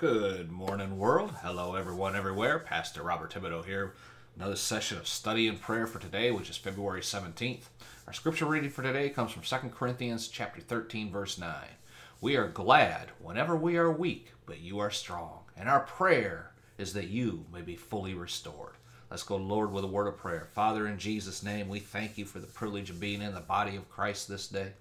Good morning, world. Hello, everyone, everywhere. Pastor Robert Thibodeau here. Another session of study and prayer for today, which is February 17th. Our scripture reading for today comes from 2 Corinthians chapter 13, verse 9. We are glad whenever we are weak, but you are strong. And our prayer is that you may be fully restored. Let's go, Lord, with a word of prayer. Father, in Jesus' name, we thank you for the privilege of being in the body of Christ this day.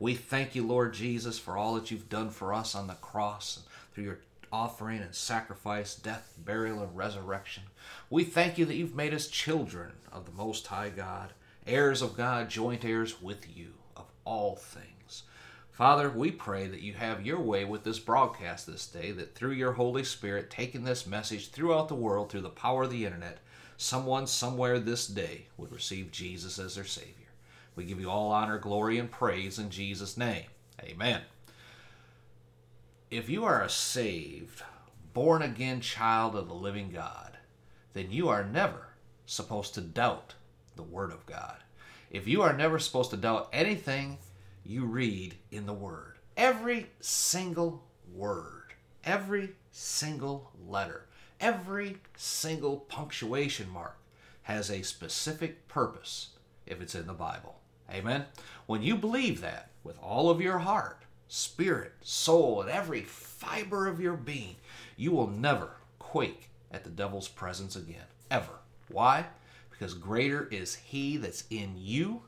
We thank you, Lord Jesus, for all that you've done for us on the cross through your offering and sacrifice, death, burial, and resurrection. We thank you that you've made us children of the Most High God, heirs of God, joint heirs with you of all things. Father, we pray that you have your way with this broadcast this day, that through your Holy Spirit, taking this message throughout the world through the power of the internet, someone somewhere this day would receive Jesus as their Savior. We give you all honor, glory, and praise in Jesus' name. Amen if you are a saved, born again child of the living God, then you are never supposed to doubt the Word of God. If you are never supposed to doubt anything you read in the Word, every single word, every single letter, every single punctuation mark has a specific purpose if it's in the Bible. Amen? When you believe that with all of your heart, spirit, soul, and every fiber of your being, you will never quake at the devil's presence again. Ever. Why? Because greater is he that's in you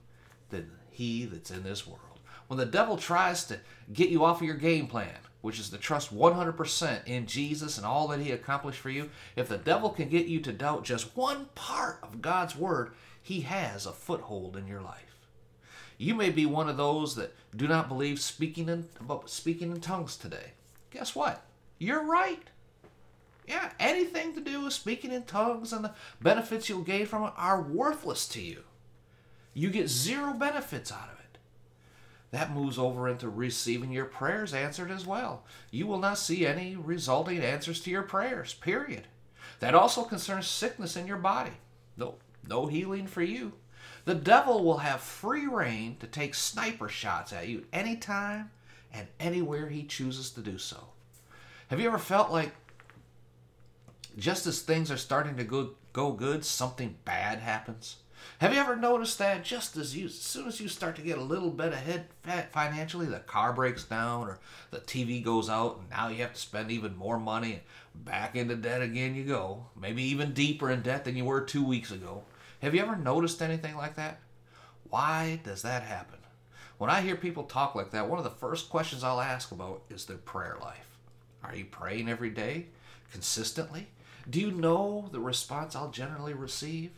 than he that's in this world. When the devil tries to get you off of your game plan, which is to trust 100% in Jesus and all that he accomplished for you, if the devil can get you to doubt just one part of God's word, he has a foothold in your life. You may be one of those that do not believe speaking in speaking in tongues today. Guess what? You're right. Yeah, anything to do with speaking in tongues and the benefits you'll gain from it are worthless to you. You get zero benefits out of it. That moves over into receiving your prayers answered as well. You will not see any resulting answers to your prayers, period. That also concerns sickness in your body. No, no healing for you. The devil will have free reign to take sniper shots at you anytime and anywhere he chooses to do so. Have you ever felt like just as things are starting to go, go good, something bad happens? Have you ever noticed that just as you, as soon as you start to get a little bit ahead financially, the car breaks down or the TV goes out, and now you have to spend even more money, and back into debt again you go, maybe even deeper in debt than you were two weeks ago. Have you ever noticed anything like that? Why does that happen? When I hear people talk like that, one of the first questions I'll ask about is their prayer life. Are you praying every day? Consistently? Do you know the response I'll generally receive?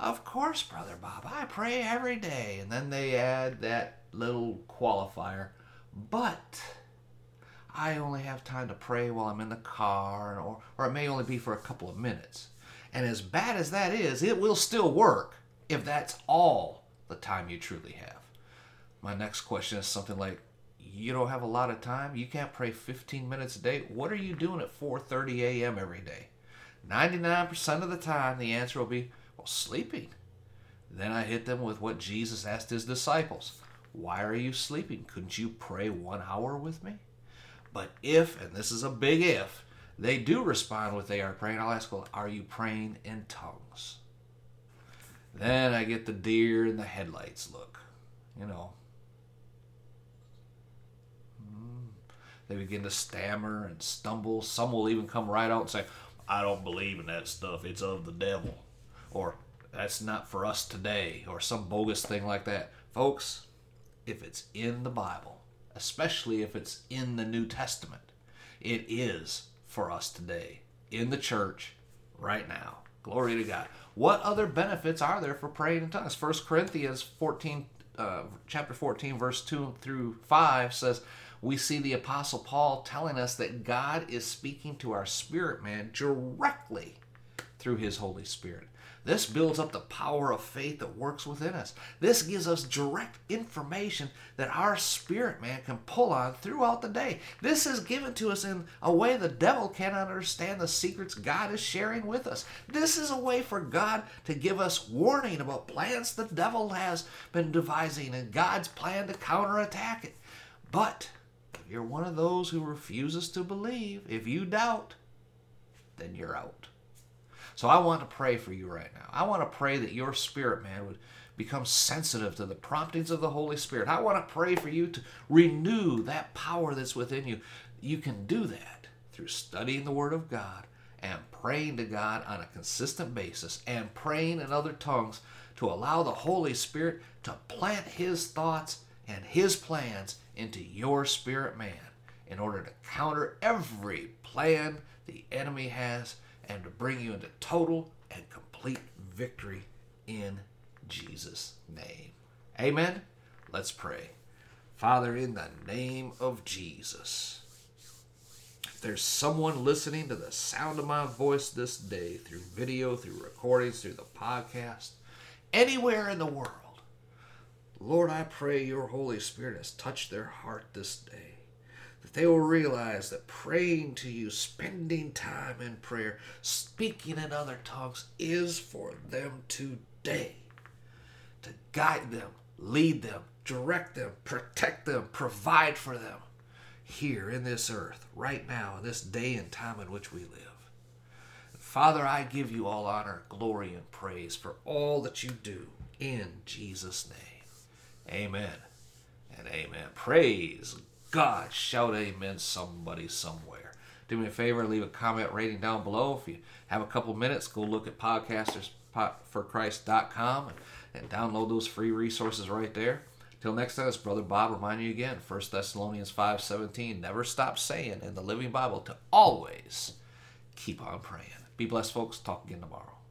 Of course, Brother Bob, I pray every day. And then they add that little qualifier, but I only have time to pray while I'm in the car, or, or it may only be for a couple of minutes. And as bad as that is, it will still work if that's all the time you truly have. My next question is something like you don't have a lot of time, you can't pray 15 minutes a day. What are you doing at 4:30 a.m. every day? 99% of the time the answer will be, well, sleeping. Then I hit them with what Jesus asked his disciples. Why are you sleeping? Couldn't you pray 1 hour with me? But if, and this is a big if, they do respond with they are praying, I'll ask, well, are you praying in tongues? Then I get the deer in the headlights look. You know. Hmm. They begin to stammer and stumble. Some will even come right out and say, I don't believe in that stuff. It's of the devil. Or that's not for us today. Or some bogus thing like that. Folks, if it's in the Bible, especially if it's in the New Testament, it is for us today in the church right now. Glory to God. What other benefits are there for praying in tongues? 1 Corinthians 14, uh, chapter 14, verse 2 through 5 says, we see the Apostle Paul telling us that God is speaking to our spirit man directly through his Holy Spirit. This builds up the power of faith that works within us. This gives us direct information that our spirit man can pull on throughout the day. This is given to us in a way the devil cannot understand the secrets God is sharing with us. This is a way for God to give us warning about plans the devil has been devising and God's plan to counterattack it. But if you're one of those who refuses to believe, if you doubt, then you're out. So I want to pray for you right now. I want to pray that your spirit, man, would become sensitive to the promptings of the Holy Spirit. I want to pray for you to renew that power that's within you. You can do that through studying the Word of God and praying to God on a consistent basis and praying in other tongues to allow the Holy Spirit to plant His thoughts and His plans into your spirit man in order to counter every plan the enemy has and to bring you into total and complete victory in Jesus' name. Amen. Let's pray. Father, in the name of Jesus, if there's someone listening to the sound of my voice this day through video, through recordings, through the podcast, anywhere in the world, Lord, I pray your Holy Spirit has touched their heart this day. That they will realize that praying to you, spending time in prayer, speaking in other tongues is for them today. To guide them, lead them, direct them, protect them, provide for them here in this earth, right now, in this day and time in which we live. Father, I give you all honor, glory, and praise for all that you do in Jesus' name. Amen and amen. Praise God. Shout amen, somebody somewhere. Do me a favor, leave a comment rating down below. If you have a couple minutes, go look at podcastersforchrist.com and, and download those free resources right there. Till next time, it's Brother Bob reminding you again, 1 Thessalonians 5.17, never stop saying in the Living Bible to always keep on praying. Be blessed, folks. Talk again tomorrow.